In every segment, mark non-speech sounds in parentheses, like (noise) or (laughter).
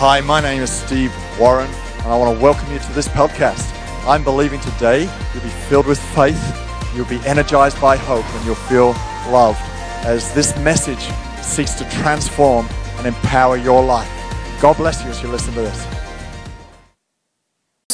Hi, my name is Steve Warren, and I want to welcome you to this podcast. I'm believing today you'll be filled with faith, you'll be energized by hope, and you'll feel loved as this message seeks to transform and empower your life. God bless you as you listen to this.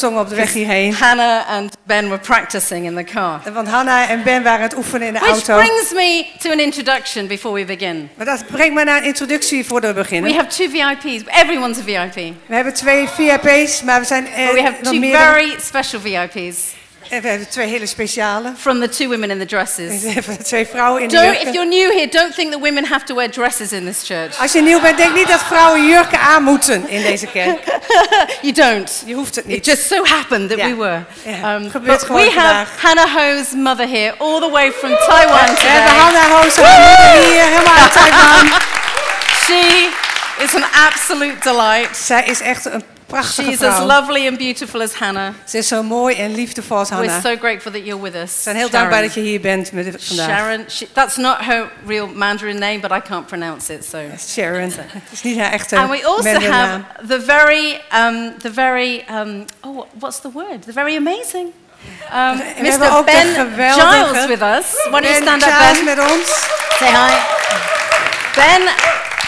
Zongen op de weg hierheen. Hannah and Ben were practicing in the car. Want Hanna en Ben waren het oefenen in de Which auto. brings me to an introduction before we begin. Maar dat brengt mij naar een introductie voordat we We beginnen. have two VIPs. Everyone's a VIP. We hebben twee VIP's, maar we zijn eh, we have nog two meer. very special VIPs we hebben twee hele speciale. from the two women in the dresses. Twee vrouwen in de Don't, if jurken. you're new here, don't think that women have to wear dresses in this church. Als je nieuw bent, denk niet dat vrouwen jurken aan moeten in deze kerk. (laughs) You don't. Je hoeft het It niet. just so happened that Ja. we were. Ja, Um, gebeurt gewoon we have. Hannah Ho's mother here, all the way from Taiwan We hebben today. Hanna Hoos hier helemaal uit Taiwan. (laughs) She is an absolute delight. Zij is echt een prachtige She's as lovely and beautiful as Hannah. Ze is zo mooi en liefdevol als We're Hanna. so grateful that you're with us. We zijn heel dankbaar dat je hier bent met vandaag. Sharon, she, that's not her real Mandarin name, but I can't pronounce it. So, Sharon. Het is niet haar echte and we also Mandarin have naam. the very, um, the very, um, oh, what's the word? The very amazing. Um, Mr. Ben Giles with us. Why don't you stand up, Ben? met ons. Say hi. Ben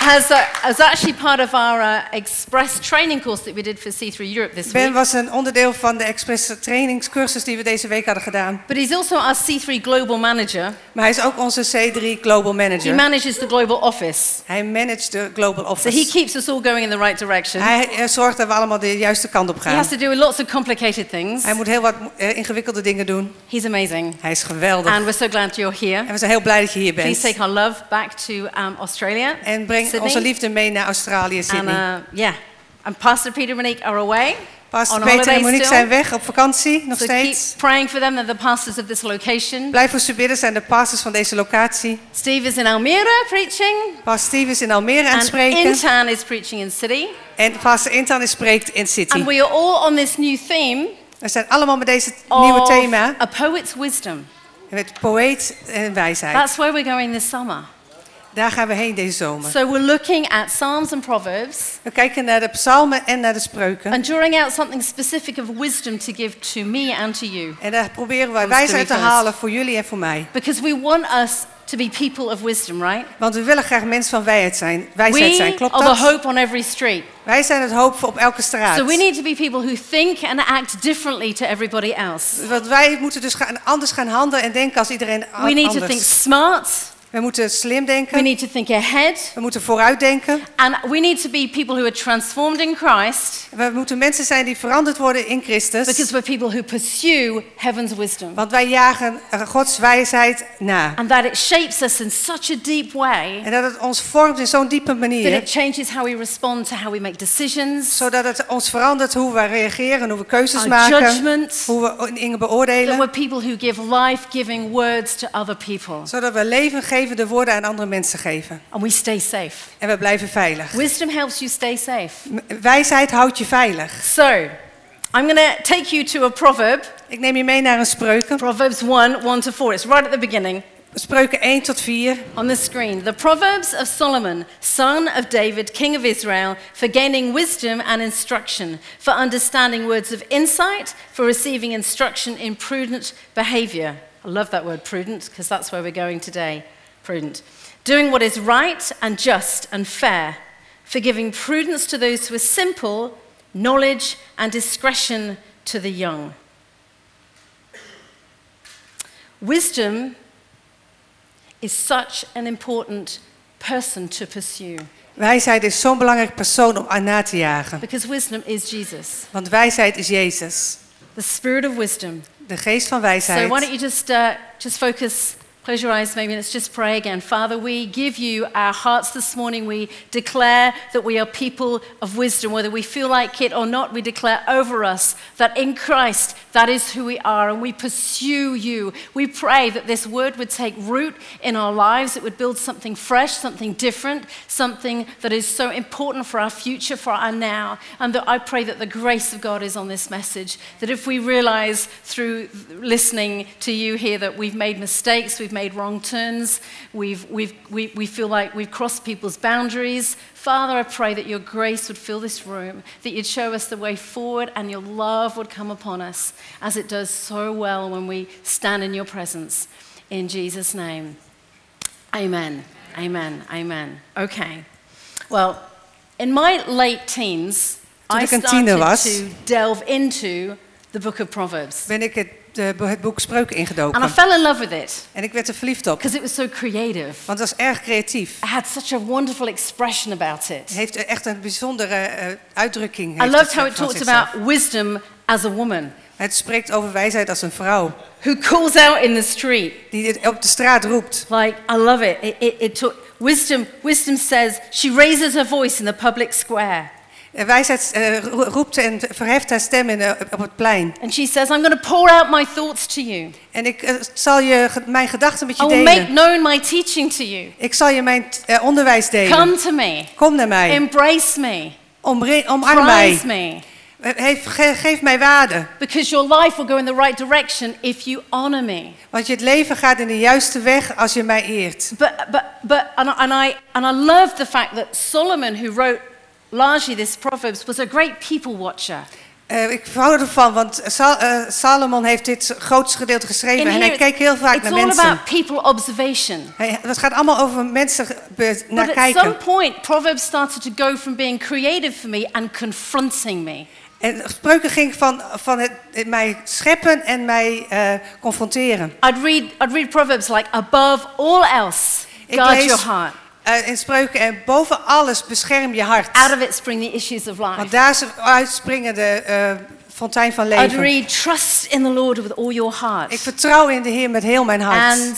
has, uh, is actually part of our uh, express training course that we did for C3 Europe this Ben week. was een onderdeel van de express trainingscursus die we deze week hadden gedaan. But he's also our C3 global manager. Maar hij is ook onze C3 Global He Manager. manages the global office. Hij managt de Global So Office. he keeps us all going in the right direction. Hij eh, zorgt dat we allemaal de juiste kant op He gaan. has to do lots of complicated things. Hij moet heel wat eh, ingewikkelde dingen doen. He's amazing. Hij is geweldig. And we're so glad you're here. En we zijn heel blij dat je hier Please bent. take our love back to um, Australia. En breng Sydney. onze liefde mee naar Australië, And Sydney. uh, yeah, and Pastor Peter and Monique are away Pastor Peter en Monique still. zijn weg op vakantie, nog so steeds. keep praying for them. They're the pastors of this location. Blijf voor ze bidden, zijn de pastors van deze locatie. Steve is in Almere preaching, Pastor Steve is in Almere aan het and spreken. Intan is preaching in City. En Pastor Intan is spreekt in City. And we are all on this new theme We zijn allemaal met deze nieuwe thema. a poet's wisdom. Met poëet en wijsheid. That's where we're going this summer. Daar gaan we heen deze zomer. So we're looking at Psalms and Proverbs We kijken naar de psalmen en naar de spreuken. and drawing out something specific of wisdom to give to me and to you. En daar proberen wij wijsheid te halen voor jullie en voor mij. Because we want us to be people of wisdom, right? Want we willen graag mensen van wijsheid zijn. Wijsheid zijn. We Klopt are the dat? hope on every street. Wij zijn het hoop op elke straat. So we need to be people who think and act differently to everybody else. Want wij moeten dus gaan, anders gaan handelen en denken als iedereen a- We need anders. to think smart. We moeten slim We denken. need to think ahead. We moeten vooruit denken. And we need to be people who are transformed in Christ We moeten mensen zijn die veranderd worden in Christus. because we're people who pursue heaven's wisdom. Want wij jagen Gods wijsheid na. And that it shapes us in such a deep way En dat het ons vormt in zo'n diepe that manier. it changes how we respond to how we make decisions, Zodat het ons verandert hoe we reageren, hoe we keuzes our maken. judgment, Hoe we dingen that beoordelen. we're people who give life-giving words to other people. Zodat we leven geven, de woorden aan andere mensen geven. And we stay safe. En we blijven veilig. Wisdom helps you stay safe. Wijsheid houdt je veilig. So, I'm going to take you to a proverb, Ik neem je mee naar een spreuken. Proverbs 1 1 to 4. It's right at the beginning Spreuken 1 tot 4. on the screen. The Proverbs of Solomon, son of David, king of Israel, for gaining wisdom and instruction, for understanding words of insight, for receiving instruction in prudent behavior. I love that word prudent because that's where we're going today. Prudent. Doing what is right and just and fair, for giving prudence to those who are simple, knowledge and discretion to the young. Wisdom is such an important person to pursue Wijsheid is zo'n belangrijk persoon om aan na te jagen. because wisdom is Jesus, Want wijsheid is Jezus. the spirit of wisdom. De geest van So why don't you just uh, just focus, close your eyes, maybe let's just pray again. Father, we give you our hearts this morning. We declare that we are people of wisdom, whether we feel like it or not. We declare over us that in Christ that is who we are, and we pursue you. We pray that this word would take root in our lives. It would build something fresh, something different, something that is so important for our future, for our now. And that I pray that the grace of God is on this message. That if we realize through listening to you here that we've made mistakes, we've made wrong turns. We've, we've, we, we feel like we've crossed people's boundaries. Father, I pray that your grace would fill this room, that you'd show us the way forward, and your love would come upon us, as it does so well when we stand in your presence. In Jesus' name. Amen. Amen. Amen. Okay. Well, in my late teens, I ik een tiener started was- to delve into the book of Proverbs. Ben ik het, eh, het boek Spreuken And I ingedoken. fell in love with it En ik werd er verliefd op. because it was so creative. Want het was erg creatief. It had such a wonderful expression about it. Het heeft echt een bijzondere eh, uitdrukking. I loved het how it van talked zichzelf. about wisdom as a woman Het spreekt over wijsheid als een vrouw. who calls out in the street. Die het op de straat roept. Like, I love it. It, it, it wisdom, wisdom says she raises her voice in the public square. En wijsheid eh, ro- roept en verheft haar stem in, de- op het plein. And she says, I'm going to pour out my thoughts to you. En ik eh, zal je, mijn gedachten met I je make delen. known my teaching to you. Ik zal je mijn eh, onderwijs delen. Come to me. Kom naar mij. Embrace me. Omre- omarm mij. Me. Eh, Geef, ge- geef mij waarde. Because your life will go in the right direction if you honor me. Want je het leven gaat in de juiste weg als je mij eert. But, but, but and, I, and, I, and I love the fact that Solomon, who wrote largely this Proverbs, was a great people watcher. Eh, ik hou ervan, want Sal- eh, Salomon heeft dit grootste gedeelte geschreven. en hij keek heel vaak it's naar all mensen. about people observation. Hij, het gaat allemaal over mensen naar But at some kijken. point, Proverbs started to go from being creative for me and confronting me. En spreuken ging van, van het, het mij scheppen en mij eh, confronteren. I'd read, I'd read Proverbs like, above all else, guard your heart. Eh, in spreuken en boven alles bescherm je hart. Out of it spring the issues of Want life. daar uitspringen de eh, fontein van I'd leven. read, trust in the Lord with all your Ik heart. vertrouw in de Heer met heel mijn hart. And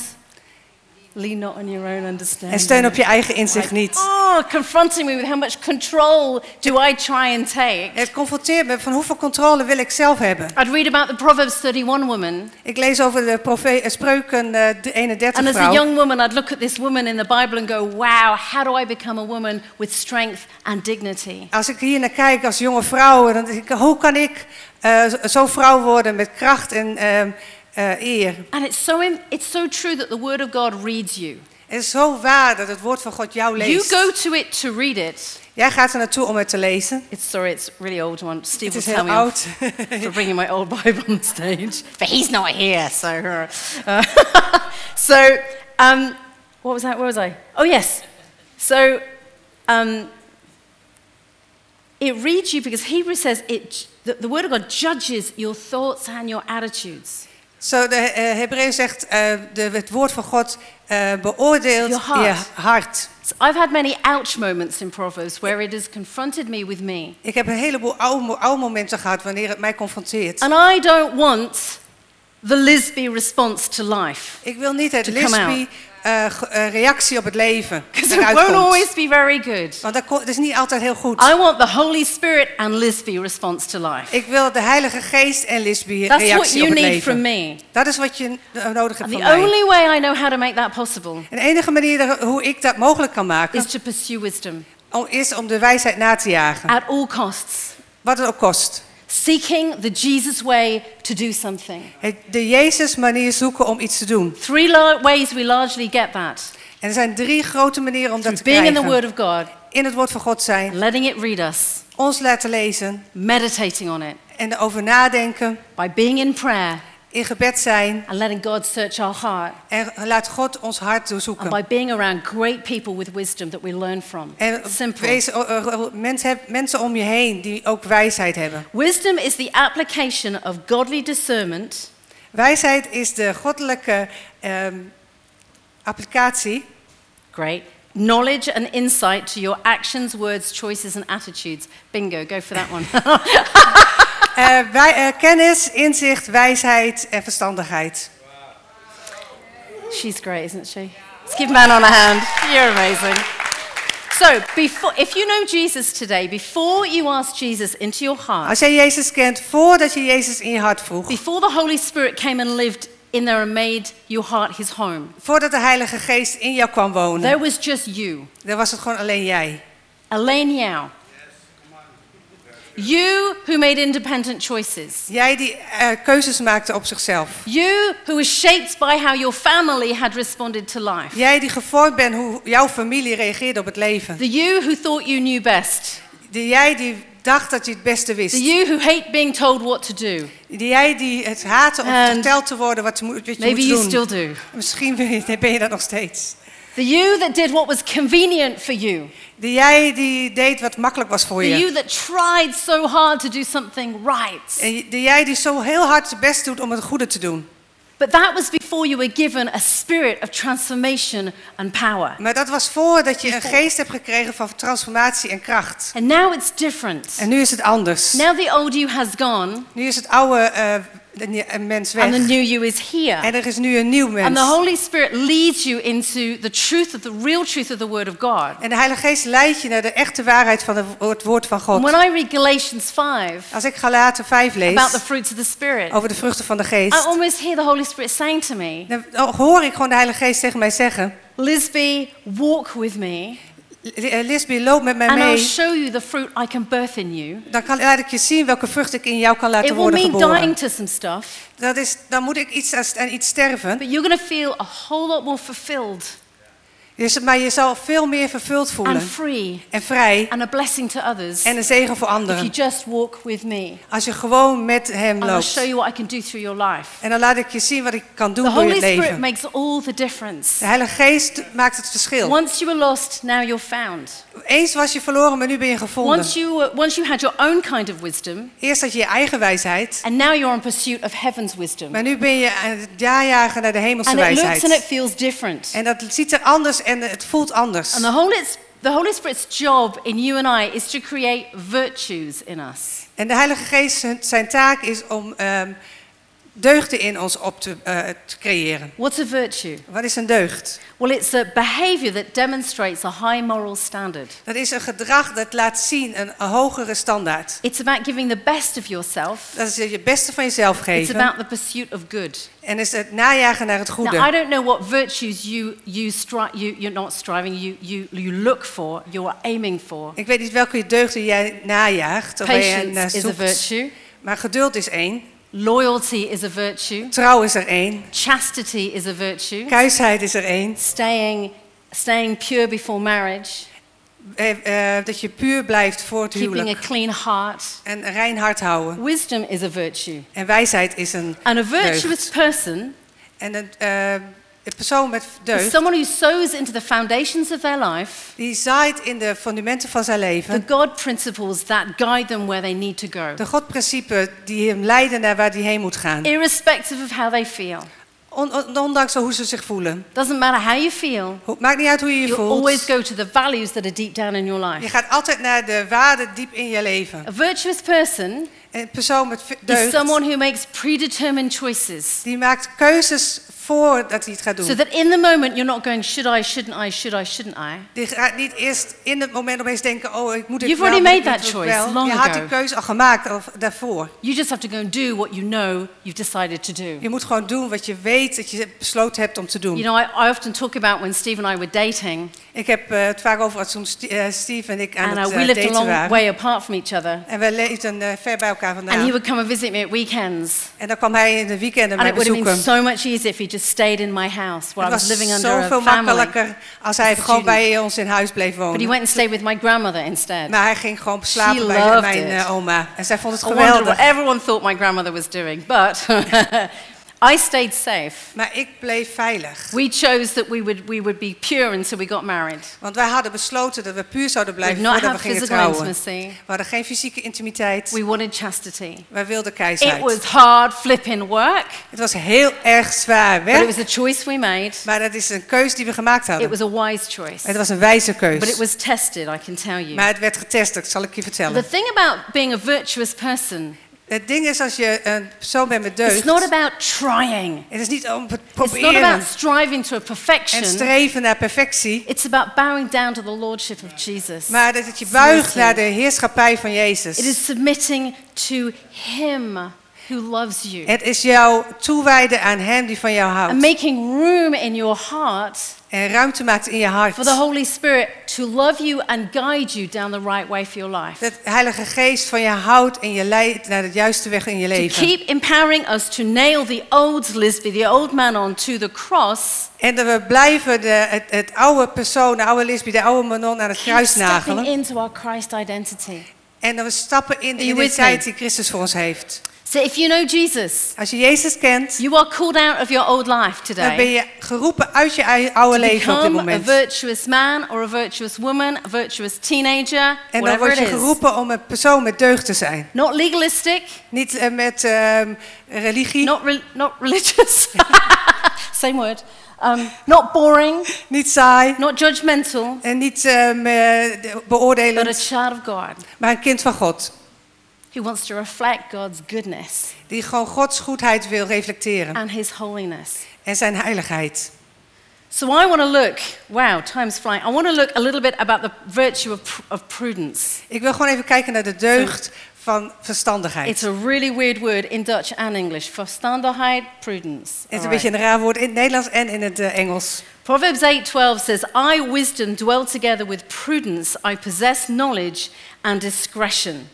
lean not on your own understanding. en steun op je eigen inzicht niet. Oh, confronting me with how much control do I try and take. Het confronteert me van hoeveel controle wil ik zelf hebben. I'd read about the Proverbs 31 woman, Ik lees over de profe- eh, spreuken de 31 and as a vrouw. young woman, I'd look at this woman in the Bible and go, wow, how do I become a woman with strength and dignity? Als ik hier naar kijk als jonge vrouw, dan denk ik, hoe kan ik eh, zo'n vrouw worden met kracht en eh, eer? And it's so, it's so true that the Word of God reads you. Het is zo waar dat het woord van God jou You leest. go to it to read it. Jij gaat er naartoe om het te lezen. It's sorry, it's really old one. Steve Het is heel me oud. (laughs) for bringing my old Bible on stage, (laughs) but he's not here, so. uh, (laughs) so, um, what was that? Where was I? Oh yes. So, um, it reads you because Hebrews says it. The, the Word of God judges your thoughts and your attitudes. Zo, de eh, Hebreeën zegt, eh, de, het woord van God eh, beoordeelt Your heart. je hart. So I've had many ouch moments in Proverbs where it has confronted me with me, Ik heb een heleboel oude, momenten gehad wanneer het mij confronteert. and I don't want the Lisby response to life. Ik wil niet het Lisby eh, reactie op het leven Because it won't always be very good. Want dat, is niet altijd heel goed. I want the Holy Spirit and Lisby response to life. Ik wil de Heilige Geest en Lisby That's what op you het need leven. from me. Dat is wat je eh, nodig hebt And van the mij. only way I know how to make that possible En de enige manier hoe ik dat mogelijk kan maken, is to pursue wisdom om- is om de wijsheid na te jagen. at all costs, Wat het ook kost. Seeking the Jesus way to do something. De Jezus manier zoeken om iets te doen. Three ways we largely get that. En er zijn drie grote manieren om dat te being in the krijgen. Word of God, In het woord van God zijn, letting it read us, ons laten lezen. Meditating on it, en erover nadenken, by being in prayer in gebed zijn and letting God search our heart, en laat God ons hart and by being around great people with wisdom that we learn from. En Simple. wees, eh, eh, mensen, heb- mensen om je heen die ook wijsheid hebben. Wisdom is the application of godly discernment Wijsheid is de goddelijke ehm, applicatie Great. Knowledge and insight to your actions, words, choices, and attitudes. Bingo, go for that one. (laughs) Eh, wij, eh, kennis, inzicht, wijsheid en verstandigheid. She's great, isn't she? Let's give man on a hand. You're amazing. So, before, if you know Jesus today, before you ask Jesus into your heart, Als jij Jezus kent voordat je Jezus in je hart vroeg, before the Holy Spirit came and lived in there and made your heart his home, voordat de Heilige Geest in jou kwam wonen, there was just you, dan was het gewoon alleen jij. Elaine Yao. You who made independent choices. Jij die eh, keuzes maakte op zichzelf. You who was shaped by how your family had responded to life. Jij die gevormd bent hoe jouw familie reageerde op het leven. The you who thought you knew best. Die jij die dacht dat je het beste The wist. you who hate being told what to do. Die jij die het haatte om verteld te worden wat, je moet- je Maybe you doen. still do. Misschien ben je dat nog steeds. The you that did what was convenient for you. Die jij die deed wat makkelijk was voor The je. you that tried so hard to do something right. En die jij die zo heel hard zijn best doet om het goede te doen. But that was before you were given a spirit of transformation and power. Maar dat was voordat je een geest hebt gekregen van transformatie en kracht. And now it's different. En nu is het anders. Now the old you has gone Nu is het oude eh, eh, mens weg. and the new you is here. En er is nu een nieuw And mens. the Holy Spirit leads you into the truth of the real truth of the Word of God. En de Heilige Geest leidt je naar de echte waarheid van het woord- van And God. when I read Galatians 5 Als ik Galaten 5 about the lees fruits of the Spirit, over de vruchten van de I geest, almost hear the Holy Spirit saying to me, dan hoor ik gewoon de Heilige Geest tegen mij zeggen: Lisby, walk with me, "Li- Lisby, loop met mij and I'll show you the fruit I can birth in you. Dan kan, laat ik je zien welke vrucht ik in jou kan laten It will worden mean geboren. dying to some stuff, Dat is, dan moet ik iets aan iets sterven. but you're going to feel a whole lot more fulfilled Dus, maar je zal veel meer vervuld and voelen. free En vrij. and a blessing to others En een zegen voor if you anderen. just walk with me. Als je gewoon met hem And I'll loopt. show you what I can do through your life. En dan laat ik je zien wat ik kan doen The door je Holy Spirit leven. makes all the difference. De Heilige Geest maakt het verschil. Once you were lost, now you're found. Eens was je verloren, maar nu ben je gevonden. Once you, were, once you had your own kind of wisdom, Eerst had je je eigen wijsheid. and now you're in pursuit of heaven's wisdom. Maar nu ben je aan het jaarjagen naar de hemelse And it looks and it wijsheid. feels different. En dat ziet er anders en het voelt anders. And the Holy, the Holy Spirit's job in you and I is to create virtues in us. En de Heilige Geest, zijn- zijn taak is om ehm, deugden in ons op te, eh, te creëren. What's a virtue? Wat is een deugd? Well, it's a behavior that demonstrates a high moral standard. Dat is een gedrag dat laat zien een, een hogere standaard. It's about giving the best of yourself. Dat is je beste van jezelf It's geven. about the pursuit of good. En is het najagen naar het Now, I goede. don't know what virtues you, you, stri- you, you're not striving, you, you, you look for, you're aiming for. Ik weet niet welke deugden jij najaagt. Of waar je naar Patience is a zoekt. virtue. Maar geduld is één. Loyalty is a virtue. Trouw is er één. Chastity is a virtue. Kuisheid is er één. Staying, staying pure before marriage. Eh, eh, dat je puur blijft voor het Keeping a clean heart. En een rein hart houden. Wisdom is a virtue. En wijsheid is een And a virtuous deugd. person En een, eh, een persoon met deugd, someone who sows into the foundations of their life die zaait in de fundamenten van zijn the leven. God principles that guide them where they need to go, De Godprincipe die hem leiden naar waar hij heen moet gaan. irrespective of how they feel. On- on- ondanks hoe ze zich voelen. Doesn't matter how you feel, Het maakt niet uit hoe je je you always voelt. go to the values that are deep down in your Je life. gaat altijd naar de waarden diep in je leven. A virtuous person En een persoon met v- is deugd, someone who makes predetermined choices. die maakt keuzes voordat hij het gaat So doen. that in the moment you're not going, should I, shouldn't I, should I, shouldn't I? Die gaat niet eerst in het moment opeens denken, oh ik moet dit You've wel, already moet ik made that choice wel. long Je had die keuze al gemaakt al daarvoor. You just have to go and do what you know you've decided to do. Je moet gewoon doen wat je weet dat je besloten hebt om te doen. You know, I, I often talk about when Steve and I were dating, Ik heb eh, het vaak over als toen eh, Steve en ik aan and uh, het we eh, lived a long waren. way apart from each other. En we leefden eh, ver bij elkaar And he vandaan. would come and visit me at weekends. En dan kwam hij in de weekenden And mij it would have been bezoeken. so much easier if he just stayed in my house where I Het was living under a zoveel family. makkelijker als hij gewoon bij ons in huis bleef But he wonen. went and stayed with my grandmother instead. Maar hij ging gewoon slapen She bij mijn it. eh, oma. En zij vond het I wondered what geweldig. everyone thought my grandmother was doing, but (laughs) I stayed safe. Maar ik bleef veilig. We chose that we would, we would be pure until we got married. Want wij hadden besloten dat we puur zouden blijven not voordat we gingen trouwen. intimacy. We hadden geen fysieke intimiteit. We wanted chastity. Wij wilden It keizheid. was hard flipping work, Het was heel erg zwaar but it werk. was a choice we made. Maar dat is een keus die we gemaakt It hadden. was a wise choice. Het was een wijze But it was tested, I can tell you. Maar het werd getest, dat zal ik je The vertellen. thing about being a virtuous person, Het ding is als je een persoon bent met it's deugd. not about trying. Het is niet om het It's not proberen about striving to a en perfection. streven naar perfectie. It's about bowing down to the lordship of Jesus. Maar dat het je buigt naar de heerschappij van Jezus. It is submitting to Him. Who loves you. Het is jouw toewijden aan Hem die van jou And houdt. making room in your heart En ruimte maakt in je hart. for the Holy Spirit to love you and guide you down the right way for your life. Dat de Heilige Geest van je houdt en je leidt naar de juiste weg in je To leven. keep empowering us to nail the old Lisby, the old man, onto the cross. En dat we blijven de, het, het oude persoon, de oude lesbie, de oude manon aan het Keep kruis nagelen. into our Christ identity. En dat we stappen in de identiteit die Christus voor ons heeft. So if you know Jesus, Als je Jezus kent, you are called out of your old life dan ben today. je geroepen uit je oude leven op dit become a moment. virtuous man or a virtuous woman, a virtuous teenager, En dan word je geroepen om een persoon met deugd te zijn. Not legalistic, Niet eh, met ehm, religie, not, re- not religious, (laughs) same word, um, not boring, niet saai not judgmental, en niet eh, de- but a beoordelend, child of God maar een kind van God. who wants to reflect God's goodness Die gewoon Gods goedheid wil reflecteren and his holiness. en zijn heiligheid. So I want to look, wow, time's flying. I want to look a little bit about the virtue of, of prudence. Ik wil gewoon even kijken naar de deugd van verstandigheid. It's a really weird word in Dutch and English. Verstandigheid, prudence. Het is een All beetje right. een raar woord in het Nederlands en in het eh, Engels. Proverbs 8:12 says, "I wisdom dwell together with prudence. I possess knowledge and discretion."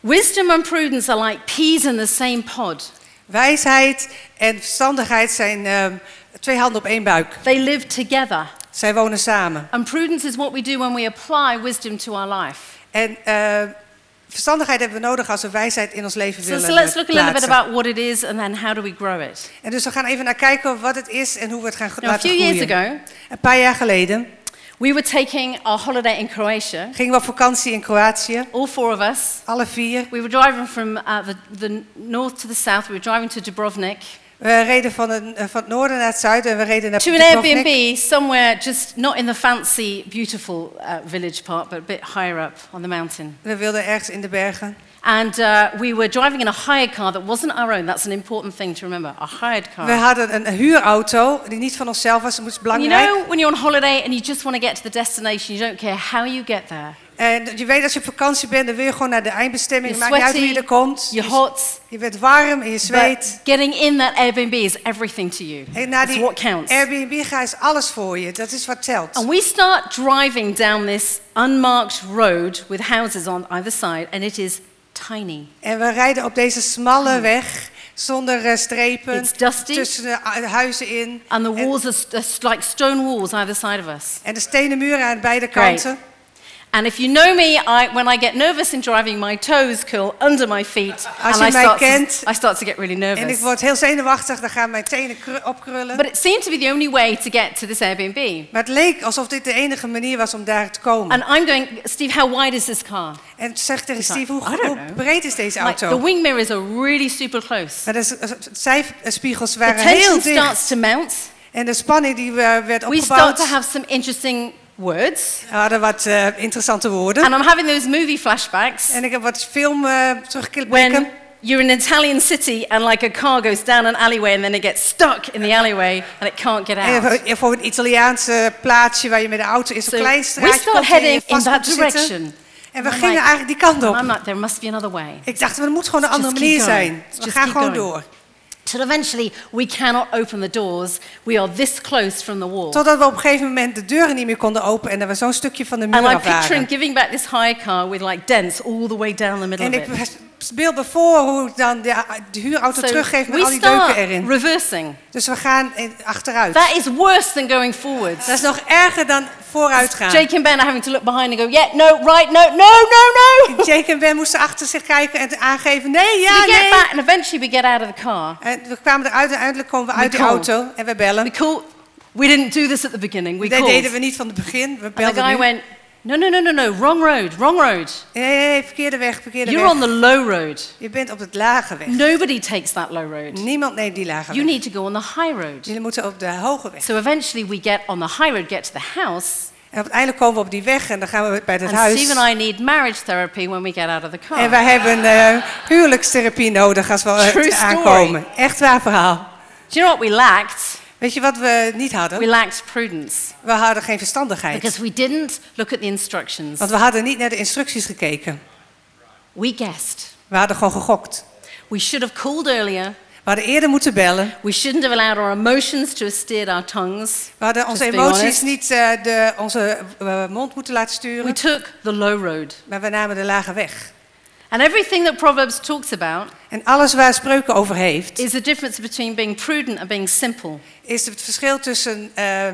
Wisdom and prudence are like peas in the same pod. Wijsheid en verstandigheid zijn ehm, twee handen op één buik. They live together. Zij wonen samen. And prudence is what we do when we apply wisdom to our life. En eh, verstandigheid hebben we nodig als we wijsheid in ons leven So, willen so let's look a little bit about what it is and then how do we grow it. En dus we gaan even naar kijken wat het is en hoe we het gaan Now, laten few years groeien. ago, Een paar jaar geleden we were taking our holiday in Croatia, gingen we op vakantie in Kroatië. all four of us. Alle vier. We were driving from uh, the, the north to the south. We were driving to Dubrovnik We reden van het, eh, van het noorden naar het zuiden en we reden naar to an Dubrovnik. Airbnb somewhere just not in the fancy, beautiful uh, village part, but a bit higher up on the mountain. We wilden ergens in de bergen. And uh, we were driving in a hired car that wasn't our own. That's an important thing to remember. A hired car. We hadden een, een huurauto die niet van onszelf was, dat moest you know, when you're on holiday and you just want to get to the destination, you don't care how you get there. En je weet als je op vakantie bent, dan wil je gewoon naar de eindbestemming. You're Maakt niet uit hoe je er komt. you're Je- hot, Je bent warm en je zweet. getting in that Airbnb is everything to you. En naar It's die what counts. Airbnb ga is alles voor je. Dat is wat telt. And we start driving down this unmarked road with houses on either side, and it is tiny. En we rijden op deze smalle weg zonder eh, strepen. It's dusty. Tussen de hu- huizen in. And the En- walls are st- are like stone walls either side of us. En de stenen muren aan beide Great. And if you know me, I, when I get nervous in driving, my toes curl under my feet, Als and je I mij start, kent- to, I start to get really En ik nervous. word heel zenuwachtig, dan gaan mijn tenen kru- opkrullen. But it seemed to be the only way to get to this Airbnb. Maar het leek alsof dit de enige manier was om daar te komen. And I'm going, Steve, how wide is this car? En toen zeg ik tegen Steve, hoe, hoe breed is deze Like, the auto? wing mirrors are really super close. Maar de zijspiegels waren heel dicht. starts to mount. En de spanning die werd We start opgebouwd. to have some interesting words. We hadden wat eh, interessante woorden. And I'm having those movie flashbacks En ik heb wat film eh terugblikken. when you're in an Italian city and like a car goes down an alleyway and then it gets stuck in the alleyway and it can't get out. voor- voor een Italiaanse plaatsje waar je met de auto So klein we straatje start en je heading in that zitten. direction. En we I'm gingen like- eigenlijk die kant I'm op. like, there must be another way. Ik dacht, er moet gewoon een Just andere manier going. zijn. We Just gaan gewoon going. door. Till eventually we cannot open the doors. We are this close from the wall. Totdat we op een gegeven moment de deuren niet meer konden openen en dat we zo'n stukje van de muur And I'm picturing giving back this high car with like dents all the way down the middle En of it. Beeld me voor hoe ik dan de, de huurauto So teruggeef met al die deuken erin. reversing. Dus we gaan achteruit. That is worse than going forwards. Dat is nog erger dan vooruit gaan. Jake and Ben are having to look behind and go, yeah, no, right, no, no, no, no. (laughs) Jake en Ben moesten achter zich kijken en aangeven, nee, ja, we get nee. back and eventually we get out of the car. En we kwamen eruit en uiteindelijk komen we uit de auto en we bellen. We call, we didn't do this at the beginning. We Dat deden we niet van het begin, we And the belden guy nu. went, no, no, no, no, no, wrong road, wrong road. Nee, verkeerde weg, verkeerde You're weg. on the low road. Je bent op het lage weg. Nobody takes that low road. Niemand neemt die lage You weg. need to go on the high road. Jullie moeten op de hoge weg. So eventually we get on the high road, get to the house, En uiteindelijk komen we op die weg en dan gaan we bij het and huis. Steve and I need marriage therapy when we get out of the car. En wij hebben eh, huwelijkstherapie nodig als we True story. aankomen. Echt waar verhaal. Do you know what we lacked? Weet je wat we niet We hadden? lacked prudence We hadden geen verstandigheid. because we didn't look at the instructions. Want we hadden niet naar de instructies gekeken. We guessed. We hadden gewoon gegokt. We should have called earlier. We hadden eerder moeten bellen. We shouldn't have allowed our emotions to have steered our tongues. We hadden onze emoties niet eh, de, onze eh, mond moeten laten We sturen. took the low road. Maar we namen de lage weg. And everything that Proverbs talks about En alles waar spreuken over heeft, is the difference between being prudent and being simple. is het verschil tussen eh,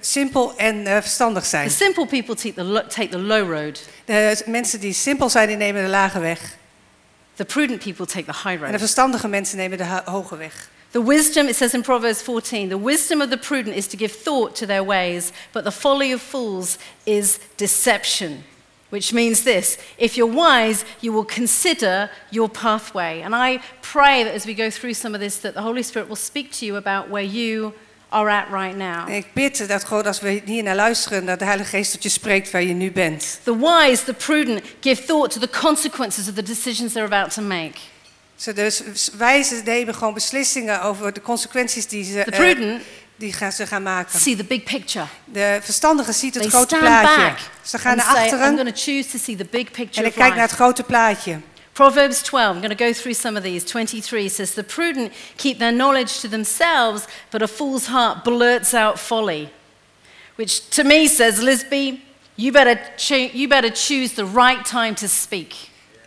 simpel en eh, verstandig The zijn. simple people take the, take the low road. De mensen die simpel zijn, die nemen de lage weg. The prudent people take the high En de road. verstandige mensen nemen de hoge weg. The wisdom, it says in Proverbs 14, the wisdom of the prudent is to give thought to their ways, but the folly of fools is deception. Which means this if you're wise, you will consider your pathway. And I pray that as we go through some of this, that the Holy Spirit will speak to you about where you are at right now. Ik bid dat gewoon als we hier naar luisteren, dat de Heilige Geest tot je spreekt waar je nu bent. The wise, the prudent, give thought to the consequences of the decisions they're about to make. Ze dus wijzen nemen gewoon beslissingen over de consequenties die ze, The eh, prudent die gaan, ze gaan maken. see the big picture. De verstandige ziet het They grote plaatje. back Ze gaan naar say, I'm achteren going to choose to see the big picture en ik kijk naar het grote plaatje. Proverbs 12, I'm going to go through some of these. 23 says, The prudent keep their knowledge to themselves, but a fool's heart blurts out folly. Which to me says, Lisby, you better, you better choose the right time to speak.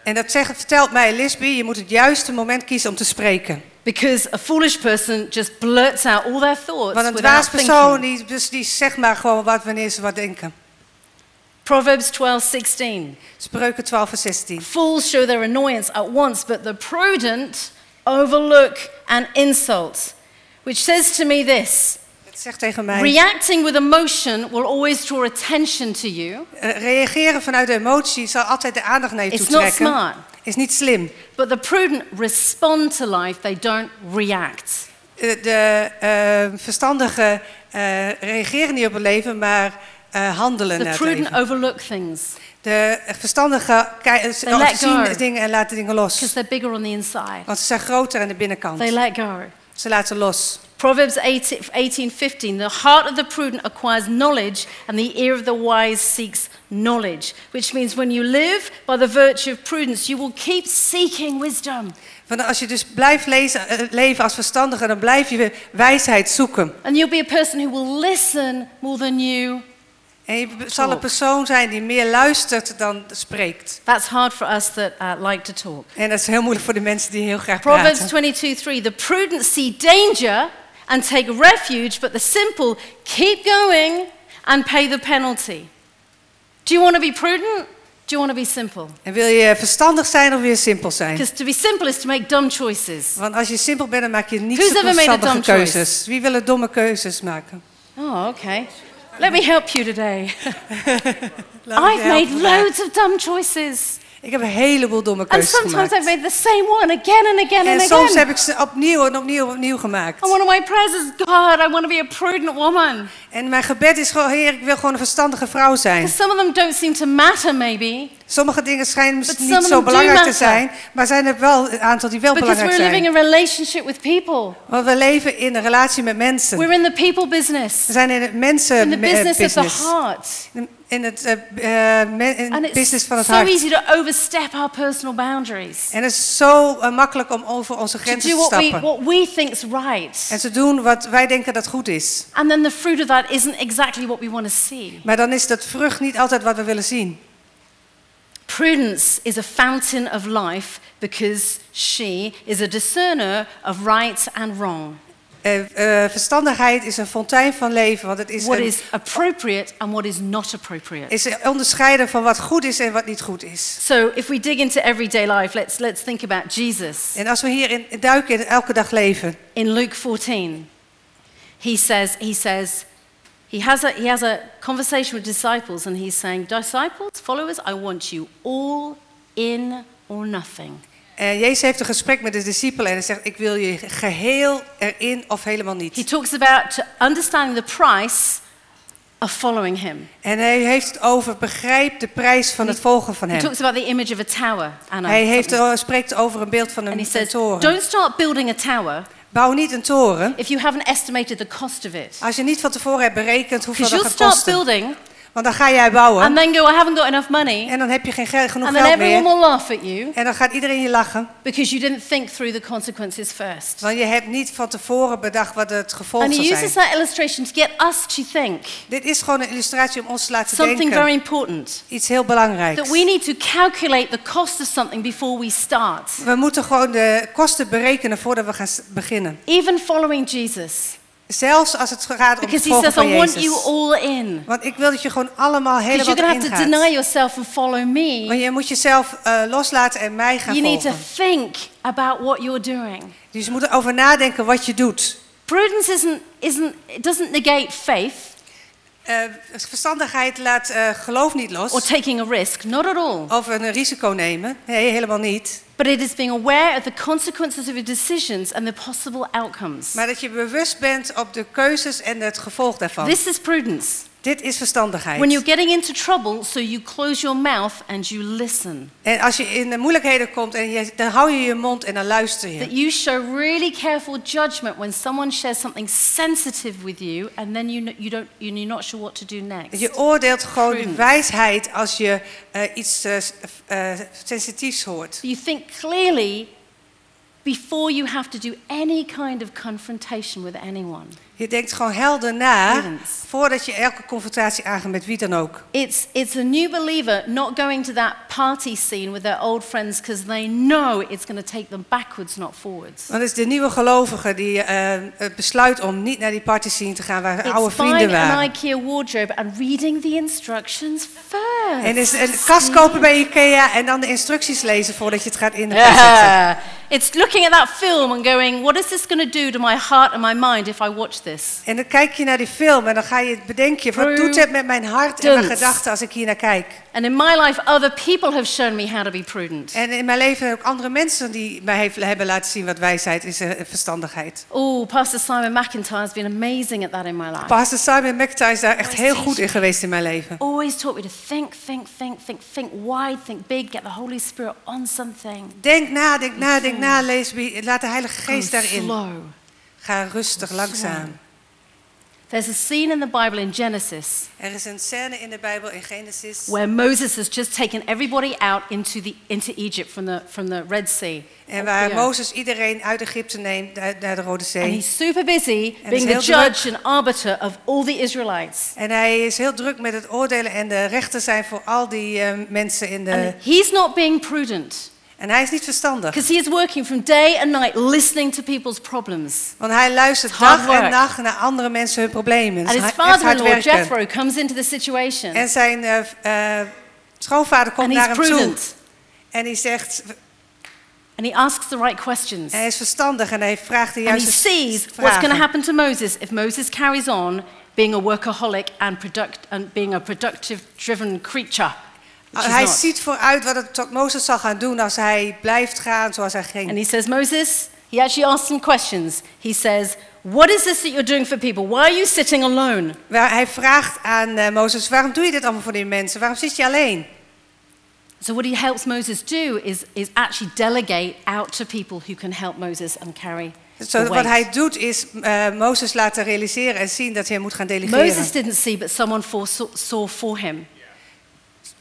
En dat zegt, vertelt mij Lisby, je moet het juiste moment kiezen om te spreken. Because a foolish person just blurts out all their thoughts Want een dwaas persoon, die, dus die zegt maar gewoon wat wanneer ze wat denken. Proverbs 12, 16. Spreuken 12 vers 16. Fools show their annoyance at once, but the prudent overlook an insult. Which says to me this zegt tegen mij, reacting with emotion will always draw attention to you. eh, reageren vanuit de emotie zal altijd de aandacht naar je toe It's not trekken. smart. Is niet slim. But the prudent respond to life, they don't react. Eh, De eh, verstandigen reageren niet op het leven, maar handelen The naar het prudent leven. overlook things De verstandigen zien dingen en laten dingen los. because they're bigger on the inside. Want ze zijn groter aan de binnenkant. They let go. Ze laten los. Proverbs 18, 18 The heart of the prudent acquires knowledge, and the ear of the wise seeks knowledge. Which means when you live by the virtue of prudence, you will keep seeking wisdom. Want als je dus blijft lezen, eh, leven als verstandige, dan blijf je wijsheid zoeken. And you'll be a person who will listen more than you. En je zal een persoon zijn die meer luistert dan spreekt. That's hard for us that uh, like to talk. En dat is heel moeilijk voor de mensen die heel graag Proverbs praten. 22 3. The prudent see danger and take refuge, but the simple keep going and pay the penalty. Do you want to be prudent? Do you want to be simple? En wil je verstandig zijn of wil je simpel zijn? Because to be simple is to make dumb choices. Want als je simpel bent, dan maak je niet Who's zo ever made a verstandige dumb choice? keuzes. Wie willen domme keuzes maken? Oh, okay. Let me help you today. (laughs) Laat me je I've made loads of dumb choices. Ik heb een heleboel domme And keuzes sometimes gemaakt. I've made the same one again and again En and soms again. heb ik ze opnieuw en opnieuw en opnieuw gemaakt. And one of my prayers is, God, I want to be a prudent woman. En mijn gebed is gewoon, Heer, ik wil gewoon een verstandige vrouw zijn. Because some of them don't seem to matter, maybe. Sommige dingen schijnen But niet zo belangrijk te zijn, maar zijn er wel een aantal die wel Because belangrijk we're living zijn. a relationship with people. Want we leven in een relatie met mensen. We're in the people business. We zijn in het mensen In the business of the heart. In het me- in business it's van het so hart. easy to overstep our personal boundaries. En het is zo eh, makkelijk om over onze To grenzen do te what we, stappen. what we think's right. En te doen wat wij denken dat goed is. And then the fruit of that isn't exactly what we want to see. Maar dan is dat vrucht niet altijd wat we willen zien. Prudence is a fountain of life because she is a discerner of right and wrong. Eh, verstandigheid is een fontein van leven, want het is, What een- is appropriate and what is not appropriate. is onderscheiden van wat goed is en wat niet goed is. So if we dig into everyday life, let's, let's think about Jesus. En als we hierin duiken in elke dag leven, In Luke 14, he says, he says, he has a, he has a conversation with disciples and he's saying, disciples, followers, I want you all in or nothing. En Jezus heeft een gesprek met de discipelen en hij zegt, ik wil je geheel erin of helemaal He niet. talks about understanding the price of following him. En hij heeft het over, begrijp de prijs van het volgen van He hem. talks about the image of a tower. Anna, Hij heeft, er- spreekt over een beeld van and een, he een says, toren. don't start building a tower Bouw niet een toren if you haven't estimated the cost of it. als je niet van tevoren hebt berekend hoeveel dat gaat kosten. building Want dan ga jij bouwen. and then go, I haven't got enough money. En dan heb je geen geld, genoeg And then geld everyone meer. will laugh at you En dan gaat iedereen je lachen. because you didn't think through the consequences first. Want je hebt niet van tevoren bedacht wat het gevolg And he zou uses zijn. that illustration to get us to think Dit is gewoon een illustratie om ons te laten something very important. Iets heel belangrijks. That we need to calculate the cost of something before we start. We moeten gewoon de kosten berekenen voordat we gaan beginnen. Even following Jesus. Zelfs als het gaat om het Because he volgen says, van I want you Jezus. all in. Want ik wil dat je gewoon allemaal helemaal to erin have to deny gaat. yourself and follow me. Want je moet jezelf eh, loslaten en mij gaan You need to volgen. think about what you're doing. Dus je moet erover nadenken wat je doet. Prudence isn't, isn't, it doesn't negate faith Eh, verstandigheid laat eh, geloof niet or los. taking a risk, not at all. Of een risico nemen. Nee, helemaal niet. But it is being aware of the consequences of your decisions and the possible outcomes. Maar dat je bewust bent op de keuzes en het gevolg daarvan. This is prudence. Dit is verstandigheid. When you're getting into trouble, so you close your mouth and you listen. En als je in de moeilijkheden komt, en je, dan hou je je mond en dan luister je. That you show really careful judgment when someone shares something sensitive with you, and then you, you don't, you're not sure what to do next. Je oordeelt gewoon de Prudence. wijsheid als je eh, iets s- eh, sensitiefs hoort. So you think clearly before you have to do any kind of confrontation with anyone. Je denkt gewoon helder na voordat je elke confrontatie aangaat met wie dan ook. It's, it's a new believer not going to that party scene with their old friends because they know it's going to take them backwards, not forwards. Want het is de nieuwe gelovige die het besluit om niet naar die party scene te gaan waar oude It's vrienden buying an waren. IKEA wardrobe and reading the instructions first. En is een kast kopen bij Ikea en dan de instructies lezen voordat je het gaat in de (laughs) kast zetten. It's looking at that film and going, what is this going to do to my heart and my mind if I watch this? En dan kijk je naar die film en dan ga je bedenken, wat doet het met mijn hart en mijn gedachten als ik hier naar kijk. And in my life, other people have shown me how to be prudent. En in mijn leven ook andere mensen die mij heeft- hebben laten zien wat wijsheid is en verstandigheid. Oh, Pastor Simon McIntyre has been amazing at that in my life. Pastor Simon McIntyre is daar echt heel goed in geweest in mijn leven. Always taught me to think, think, think, think, think wide, think big, get the Holy Spirit on something. Denk na, denk na, denk na, lees, laat de Heilige Go Geest daarin. slow. Ga rustig, langzaam. There's a scene in the Bible in Genesis Er is een scène in de Bijbel in Genesis. where Moses has just taken everybody out into, the, into Egypt from the, from the Red Sea. En waar. Mozes iedereen uit Egypte neemt naar naar de Rode Zee. And he's super busy En being the judge and arbiter of all the Israelites. En hij is heel druk met het oordelen en de rechter zijn voor al die eh, mensen in de... And he's not being prudent En hij is niet verstandig. because he is working from day and night listening to people's problems. Want hij luistert dag en nacht naar andere mensen hun problemen. And his father-in-law. Jethro, comes into the situation En zijn eh, eh, schoonvader komt and naar hem toe. prudent. En hij zegt, And he asks the right questions. hij is verstandig en hij vraagt de And he juiste sees what's vragen. going to happen to Moses if Moses carries on being a workaholic and, product, and being a productive driven creature. Hij not. ziet vooruit wat het tot Mozes zal gaan doen als hij blijft gaan zoals hij ging. And he says, Moses, he actually asks some questions. He says, What is this that you're doing for people? Why are you sitting alone? Hij vraagt aan eh, Mozes, waarom doe je dit allemaal voor die mensen? Waarom zit je alleen? So, what he helps Moses do is, is actually delegate out to people who can help Moses and carry Zo, the wat weight. hij doet is eh, Mozes laten realiseren en zien dat hij moet gaan delegeren. Moses didn't see, but someone foresaw, saw for him.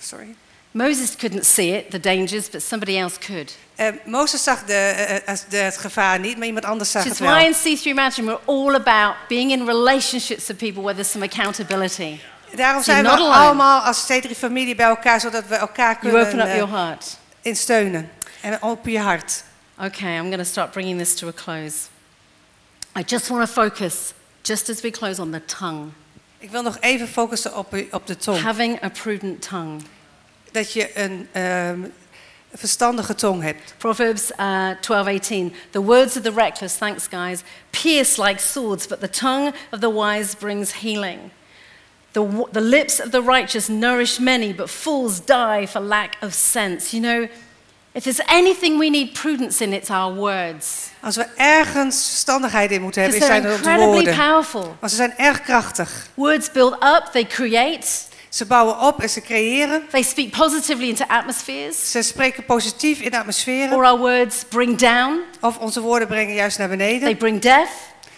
Sorry. Moses couldn't see it, the dangers, but somebody else could. Eh, Mozes zag de, eh, de- het gevaar niet, maar iemand anders zag Which het wel. why in C3 Imagine we're all about being in relationships with people where there's some accountability. Daarom So zijn we alone. allemaal als C3-familie bij elkaar, zodat we elkaar kunnen You open up eh, your heart. in insteunen. En open je hart. Okay, I'm going to start bringing this to a close. I just want to focus, just as we close, on the tongue. Ik wil nog even focussen op, op de tong. Having a prudent tongue. Dat je een ehm, verstandige tong hebt. Proverbs uh, 12:18. The words of the reckless, thanks guys, pierce like swords, but the tongue of the wise brings healing. The, the lips of the righteous nourish many, but fools die for lack of sense. You know, if there's anything we need prudence in, it's our words. Als we ergens verstandigheid in moeten hebben, zijn het woorden. powerful. Want ze zijn erg krachtig. Words build up, they create, Ze bouwen op en ze creëren. they speak positively into atmospheres, Ze spreken positief in de atmosfeer. or our words bring down, Of onze woorden brengen juist naar they beneden. bring death,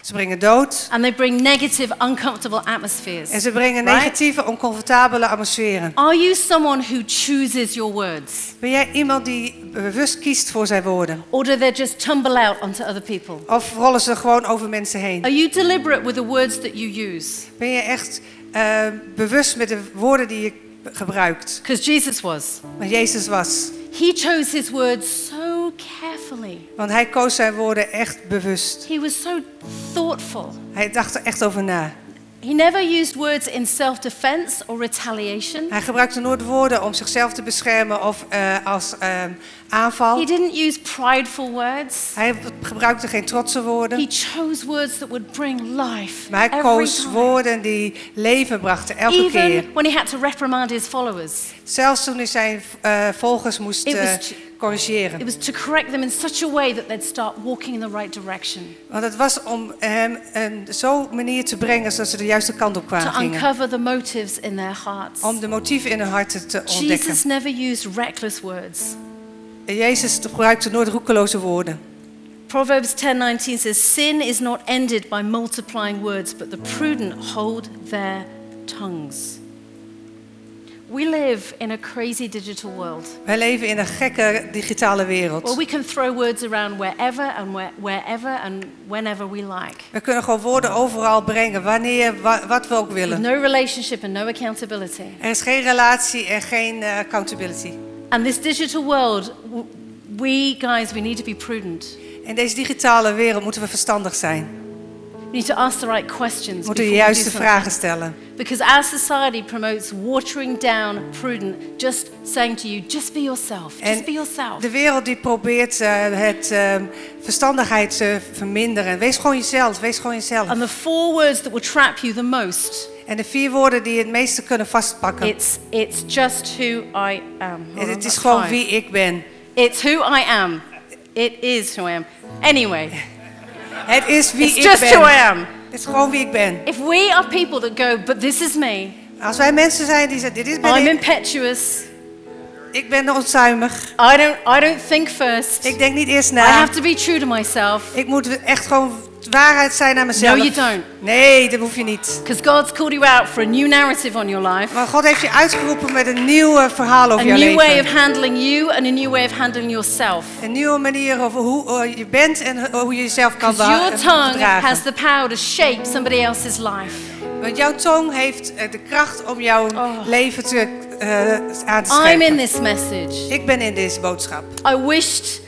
Ze brengen dood. and they bring negative, uncomfortable atmospheres. En ze brengen Right? negatieve, oncomfortabele atmosferen. Are you someone who chooses your words? Ben jij iemand die bewust kiest voor zijn woorden? Or do they just tumble out onto other people? Of rollen ze gewoon over mensen heen? Are you deliberate with the words that you use? Ben je echt eh, bewust met de woorden die je gebruikt? Because Jesus was. Maar Jezus was. He chose his words so carefully. Want hij koos zijn woorden echt bewust. He was so thoughtful. Hij dacht er echt over na. He never used words in self defense or retaliation. Hij gebruikte nooit woorden om zichzelf te beschermen of eh, als eh, aanval. He didn't use prideful words. Hij gebruikte geen trotse woorden. He chose words that would bring life. Maar hij koos time. woorden die leven brachten, elke keer. Even when he had to reprimand his followers. Zelfs toen hij zijn eh, volgers moest It eh, was- corrigeren. It was to correct them in such a way that they'd start walking in the right direction. Want het was om hem een zo'n manier te brengen zodat ze de juiste kant op To kwamen gingen. uncover the motives in their hearts. Om de motieven in hun harten te ontdekken. Jesus never used reckless words. Jezus gebruikte nooit roekeloze woorden. Proverbs 10:19 says sin is not ended by multiplying words but the prudent hold their tongues. We live in a crazy digital world Wij leven in een gekke digitale wereld. we can throw words around wherever and where, wherever and whenever we like. We kunnen gewoon woorden overal brengen, wanneer, wa- wat we ook With willen. no relationship and no accountability. Er is geen relatie en geen eh, accountability. And this digital world, we guys, we need to be prudent. In deze digitale wereld moeten we verstandig zijn. Need to ask the right questions. Moeten de juiste vragen stellen. Because our society promotes watering down prudent, just saying to you, just be yourself, just En be yourself. de wereld die probeert eh, het ehm, verstandigheid te verminderen. Wees gewoon jezelf, wees gewoon jezelf. And the four words that will trap you the most, En de vier woorden die het meeste kunnen vastpakken. it's, it's just who I am. Hold Het is gewoon wie ik ben. It's who I am. It is who I am. Anyway, Het is wie it's ik just ben. who I am. Het is gewoon wie ik ben. If we are people that go, but this is me, Als wij mensen zijn die zeggen, dit is ben I'm ik. impetuous, Ik ben onzuimig. I don't, I don't think first, Ik denk niet eerst I na. have to be true to myself. Ik moet echt gewoon waarheid zijn naar mezelf. No, you don't. Nee, dat hoef je niet. Because God's called you out for a new narrative on your life, Maar God heeft je uitgeroepen met een nieuw eh, verhaal a over jouw new way of leven. handling you, and a new way of handling yourself. Een nieuwe manier over hoe eh, je bent en hoe je jezelf kan Because your beha- tongue has the power to shape somebody else's life. Want jouw tong heeft eh, de kracht om jouw Oh. leven te, eh, aan te I'm in this message. Ik ben in deze boodschap. I wished,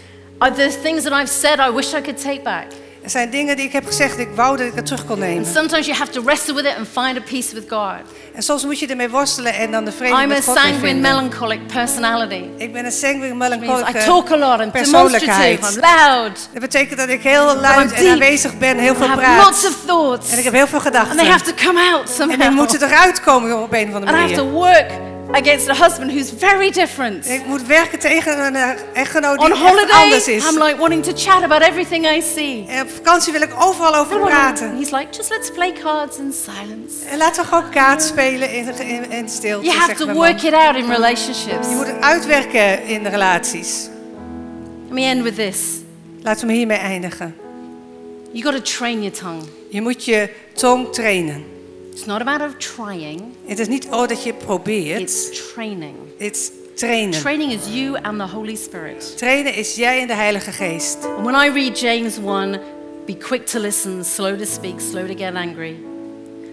uh, the things that I've said, I wish I could take back. Er zijn dingen die ik heb gezegd, ik wou dat ik het terug kon nemen. And sometimes you have to wrestle with it and find a peace with God. En soms moet je ermee worstelen en dan de vrede I'm a met God weer sanguine, vinden. melancholic personality. Ik ben een sanguine melancholic I talk a lot, I'm persoonlijkheid. demonstrative, I'm loud, Dat betekent dat ik heel luid en aanwezig ben, heel I veel have lots praat. of thoughts. En ik heb heel veel And they gedachten. have to come out En die somehow. moeten eruit komen op een of andere And I have to manier. work against a husband who's very different. Ik moet werken tegen een eh, echtgenoot die On holiday, anders is. I'm like wanting to chat about everything I see. En op vakantie wil ik overal over praten. He's like, just let's play cards in silence. En laten we gewoon kaart spelen in, in, in stilte. You have to work it out in relationships. Je moet het uitwerken in de relaties. Let me end with this. Laten we hiermee eindigen. You got to train your tongue. Je moet je tong trainen. It's not about of trying, Het is niet oh dat je probeert. it's training. Het is trainen. Training is you and the Holy Spirit. Trainen is jij en de Heilige Geest. And when I read James 1, be quick to listen, slow to speak, slow to get angry,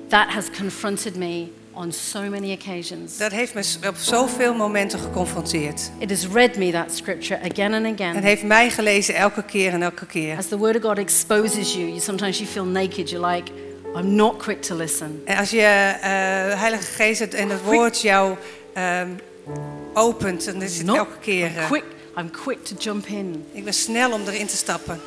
that has confronted me on so many occasions. Dat heeft me op zoveel momenten geconfronteerd. It has read me that scripture again and Het again. heeft mij gelezen elke keer en elke keer. As the Word of God exposes you, you sometimes you feel naked. You're like, I'm not quick to listen. En als je eh, Heilige Geest het- en het woord jou ehm, opent, dan is het Not elke keer. eh, quick. I'm quick to jump in. ik ben snel om erin te stappen.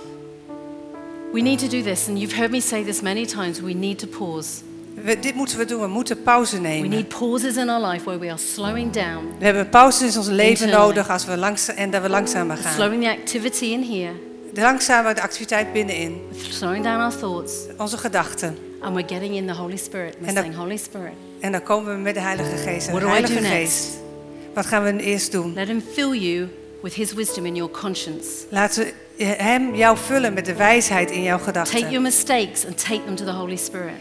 We need to do this, and you've heard me say this many times. We need to pause. We, dit moeten we doen. We moeten pauze We nemen. need pauses in our life where we are slowing down, We hebben pauzes in ons leven Internally. nodig als we langs, en dat we langzamer gaan. slowing the activity in here, langzamer de activiteit binnenin. slowing down our thoughts, Onze gedachten. And we're getting in the Holy Spirit. We're saying, Holy Spirit, En dan komen we met de Heilige Geest. En What de do I Heilige do Geest. Wat gaan we eerst doen? let Him fill you with His wisdom in your conscience. Laten we hem jou vullen met de wijsheid in jouw Take your gedachten. mistakes and take them to the Holy Spirit.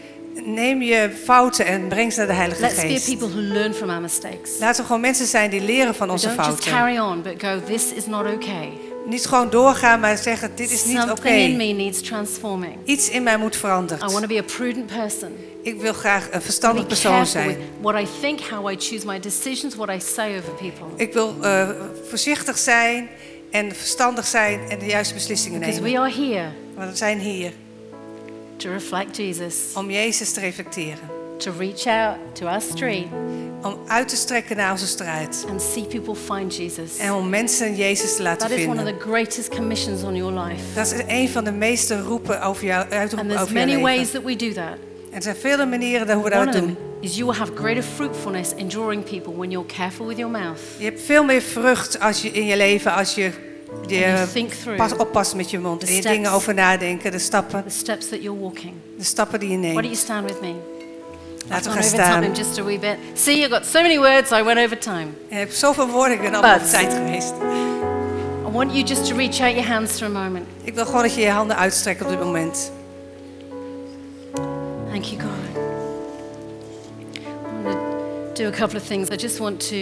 Neem je fouten en breng ze naar de Heilige Let's be people who learn from our mistakes. Laten we gewoon mensen zijn die leren van onze Don't just fouten. carry on, but go, this is not okay. Niet gewoon doorgaan, maar zeggen: Dit is niet oké. Iets in mij moet veranderd. I want to be a prudent person. Ik wil graag een verstandig persoon zijn. Ik wil eh, voorzichtig zijn en verstandig zijn en de juiste beslissingen nemen. we are here Want we zijn hier to reflect Jesus, om Jezus te reflecteren. to reach out to our street Om uit te strekken naar onze straat. and see people find Jesus. En om mensen Jezus te laten That is one of vinden. the greatest commissions on your life. Dat is een van de meeste roepen over jou, there's over jouw many leven. ways that we do that. En er zijn vele manieren hoe we dat doen. is you will have greater fruitfulness in drawing people when you're careful with your mouth. Je hebt veel meer vrucht als je in je leven als je, je through pas, oppast met je mond. En je dingen over nadenken, de stappen, the steps that you're walking. de stappen die je Why don't you neemt. stand with me? Laten we gaan time staan. just a wee bit. See, I've got so many words, I went over time. Je hebt zoveel woorden, ik ben al over But- tijd geweest. I want you just to reach out your hands for a moment. Ik wil gewoon dat je je handen uitstrekt op dit moment. Thank you, God. I want to do a couple of things. I just want to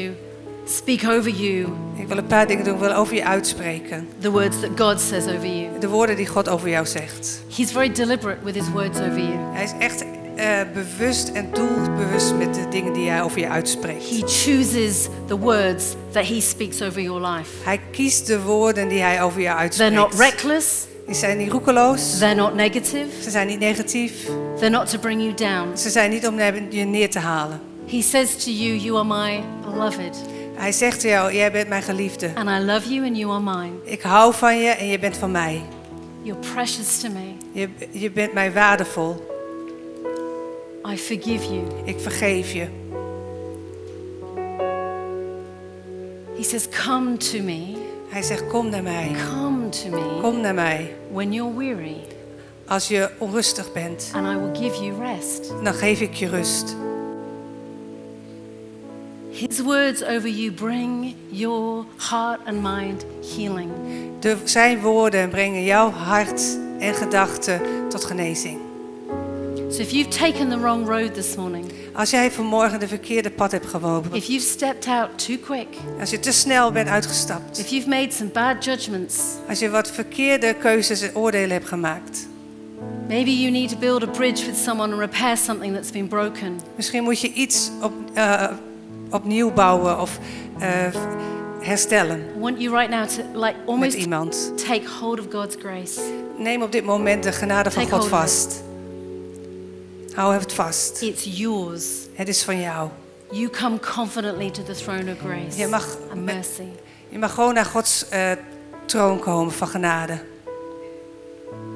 speak over you Ik wil een paar dingen doen, ik wil over je uitspreken. the words that God says over you. De woorden die God over jou zegt. He's very deliberate with his words over you. Hij is echt eh, bewust en doelbewust met de dingen die hij over je uitspreekt. He chooses the words that he speaks over your life. Hij kiest de woorden die hij over jou They're not uitspreekt. reckless, Die zijn niet roekeloos. they're not negative, Ze zijn niet negatief. they're not to bring you down. Ze zijn niet om je neer te halen. He says to you, You are my beloved, Hij zegt tegen jou, jij bent mijn geliefde. and I love you and you are mine. Ik hou van je en je bent van mij. You're precious to me. Je, je bent mij waardevol. I forgive you. Ik vergeef je. He says, Come to me, Hij zegt, kom naar mij. come to me Kom naar mij. when you're weary, Als je onrustig bent, and I will give you rest. dan geef ik je rust. His words over you bring your heart and mind healing. De, zijn woorden brengen jouw hart en gedachten tot genezing. So if you've taken the wrong road this morning, Als jij vanmorgen de verkeerde pad hebt gelopen, if you've stepped out too quick, als je te snel bent uitgestapt, if you've made some bad judgments, als je wat verkeerde keuzes en oordelen hebt gemaakt, maybe you need to build a bridge with someone and repair something that's been broken. misschien moet je iets op, eh, opnieuw bouwen of eh, herstellen I want you right now to like almost iemand. take hold of God's grace. Neem op dit moment de genade van Take God vast. Hou het vast. It's yours. Het is van jou. You come confidently to the throne of grace Je mag and mercy. Je mag gewoon naar Gods eh, troon komen van genade.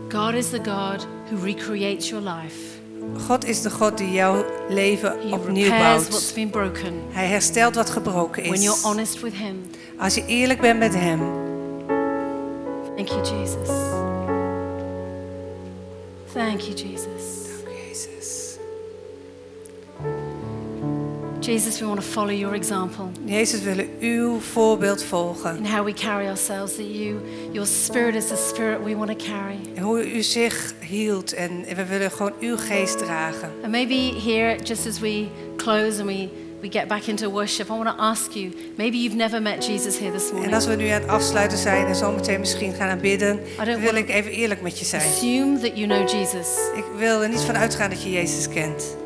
God is the God who recreates your life. God is de God die jouw leven He opnieuw repairs what's bouwt. been broken Hij herstelt wat gebroken when you're is. honest with Him. Als je eerlijk bent met Hem. Thank you, Jesus. Thank you, Jesus. Jesus, we want to follow your example Jezus, we willen uw voorbeeld volgen. in how we carry ourselves. That you, your spirit is the spirit we want to carry. En hoe u zich hield. En we willen gewoon uw geest dragen. And maybe here, just as we close and we, we get back into worship, I want to ask you maybe you've never met Jesus here this En morning. als we nu aan het afsluiten zijn en zometeen misschien gaan aanbidden, wil ik even eerlijk met je zijn. Assume that you know Jesus. Ik wil er niet van uitgaan dat je Jezus kent.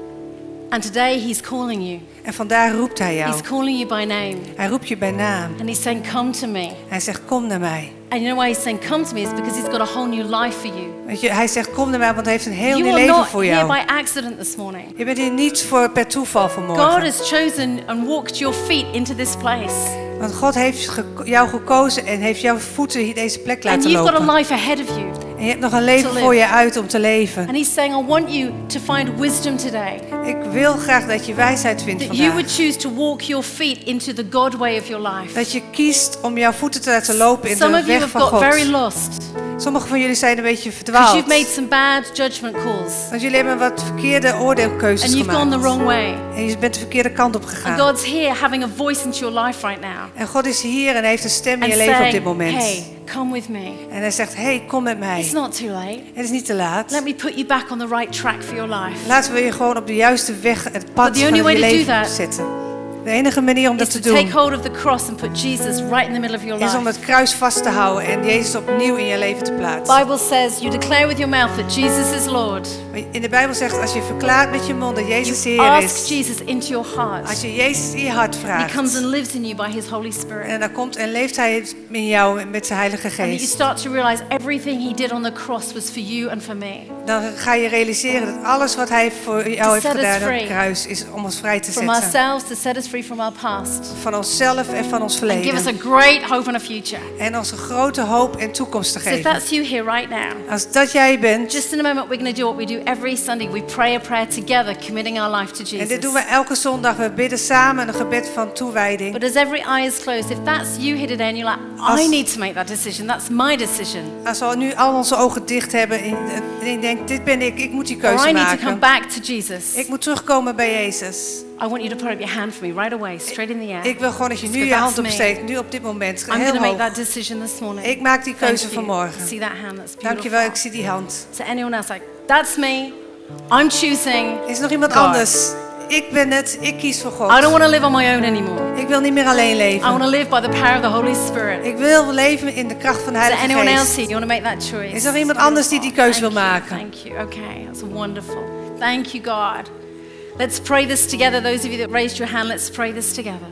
And today He's calling you. En vandaar roept Hij jou. He's calling you by name. Hij roept je bij naam. And He's saying, Come to me. Hij zegt, kom naar mij. And you know why He's saying, Come to me? Is because He's got a whole new life for you. Weet je, hij zegt, kom naar mij, want hij heeft een heel You nieuw are leven not voor here jou. by accident this morning. Je bent hier niet voor per toeval God vanmorgen. has chosen and walked your feet into this place. Want God heeft jou gekozen en heeft jouw voeten hier deze plek And laten you've got a lopen. life ahead of you. En je hebt nog een leven voor je uit om te leven. And He's saying, I want you to find wisdom today. Ik wil graag dat je wijsheid vindt That you would vandaag. choose to walk your feet into the God way of your life. Dat je kiest om jouw voeten te laten lopen in Some de of you weg have van got God. very lost. Sommigen van jullie zijn een beetje verdwaald. you've made some bad judgment calls. Want jullie hebben wat verkeerde oordeelkeuzes And you've gone the gemaakt. wrong way. En je bent de verkeerde kant op And gegaan. God's here having a voice into your life right now. En God is hier en heeft een stem in And je leven op dit moment. hey, come with me. En hij zegt, hey, kom met mij. It's not too late. Het is niet te laat. Let me put you back on the right track for your life. Laten we je gewoon op de juiste weg, het pad van je leven zetten. De enige manier om dat te doen and is om het kruis vast te houden en Jezus opnieuw in je leven te plaatsen. Bible says you declare with your mouth that Jesus is Lord. In de Bijbel zegt als je verklaart met je mond dat Jezus Heer ask is, Jesus into your heart. als je Jezus in je hart He vraagt comes and lives in you by His Holy Spirit. en dan komt en leeft Hij in jou met zijn Heilige And that you Geest, start to realize everything He did on the cross was for you and for me. dan ga je realiseren dat alles wat Hij voor jou heeft gedaan op het kruis is om ons vrij te From zetten. ourselves to set us free from our past. Van onszelf en van ons And give us verleden. a great hope and a future. En ons een grote hoop en toekomst te So if geven. that's you here right now, Als dat jij bent, just in a moment we're going to do what we do every Sunday. We pray a prayer together, committing our life to en dit doen we Jesus. elke zondag, we bidden samen een gebed van toewijding. But as every eye is closed, if that's you here today and you're like, I Als- need to make that decision, that's my decision. Als we nu al onze ogen dicht hebben en en je denkt, dit ben ik, ik moet die keuze I need to come maken. back to Jesus. Ik moet terugkomen bij Jezus. I want you to put up your hand for me right away, straight in the air. Ik wil gewoon dat je nu je hand opsteekt, nu op dit moment, I'm heel to make hoog. that decision this morning. Ik maak die keuze vanmorgen. See that hand? That's Dankjewel, ik beautiful. zie die hand. So anyone else like, that's me. I'm choosing. Is nog iemand God. anders? Ik ben het, ik kies voor I God. don't want to live on my own anymore. Ik wil niet meer alleen I want leven. to live by the power of the Holy Spirit. Ik wil leven in de kracht van de Is there Heilige anyone else Geest. here? You want to make that choice? Is er iemand anders die die keuze wil maken? Thank you. Okay, that's wonderful. Thank you, God. Let's pray this together. Those of you that raised your hand, let's pray this together.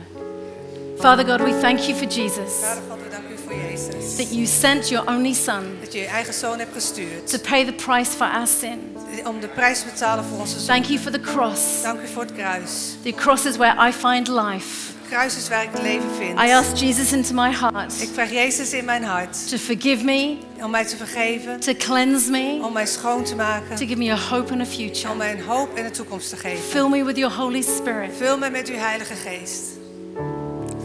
Father God, we thank you for Jesus, Vader God, we danken u voor Jezus. that you sent your only Son Dat je je eigen zoon hebt gestuurd. to pay the price for our sin. Om de prijs te betalen voor onze zonde. Thank you for the cross. Dank u voor het kruis. The cross is where I find life. Kruis is waar ik leven vind. I ask Jesus into my heart Ik vraag Jezus in mijn hart to forgive me, om mij te vergeven, to cleanse me, om mij schoon te maken, to give me a hope and a future. om mij een hoop en een toekomst te geven. Fill me with your Holy Spirit, Vul me met uw Heilige Geest,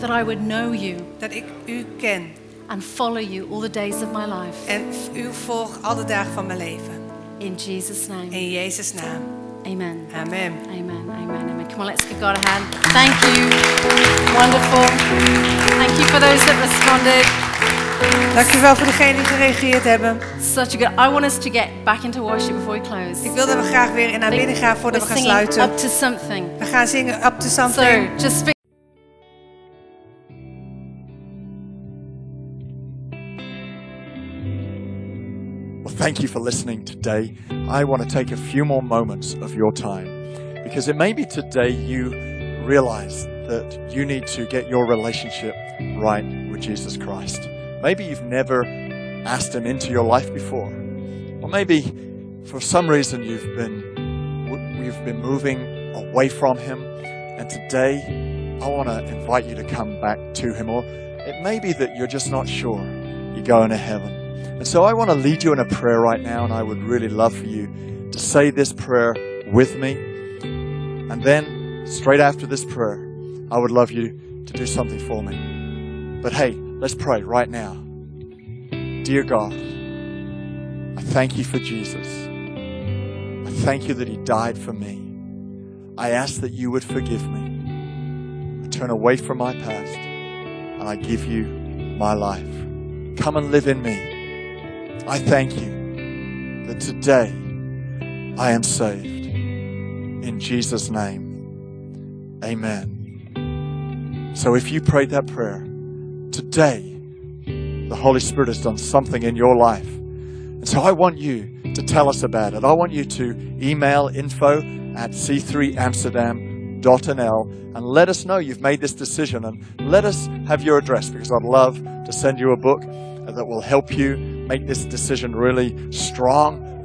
that I would know you dat ik u ken and follow you all the days of my life. en u volg alle dagen van mijn leven. In Jesus' name. In Jezus' naam. Amen. Amen. Amen. Amen. Amen. Come on, let's give God a hand. Thank you. Wonderful. Thank you for those that responded. Dankjewel voor degenen die gereageerd hebben. Such a good. I want us to get back into worship before we close. Ik wil dat we graag weer naar binnen gaan voordat We're we gaan singing sluiten. up to something. We gaan zingen Up to So Something. just speak. Well, thank you for listening today. I want to take a few more moments of your time because it may be today you realize that you need to get your relationship right with Jesus Christ. Maybe you've never asked Him into your life before, or maybe for some reason you've been you've been moving away from Him, and today I want to invite you to come back to Him. Or it may be that you're just not sure you're going to heaven. And so I want to lead you in a prayer right now, and I would really love for you to say this prayer with me. And then, straight after this prayer, I would love you to do something for me. But hey, let's pray right now. Dear God, I thank you for Jesus. I thank you that He died for me. I ask that you would forgive me. I turn away from my past, and I give you my life. Come and live in me. I thank you that today I am saved. In Jesus' name, amen. So if you prayed that prayer, today the Holy Spirit has done something in your life. And so I want you to tell us about it. I want you to email info at c3amsterdam.nl and let us know you've made this decision and let us have your address because I'd love to send you a book that will help you make this decision really strong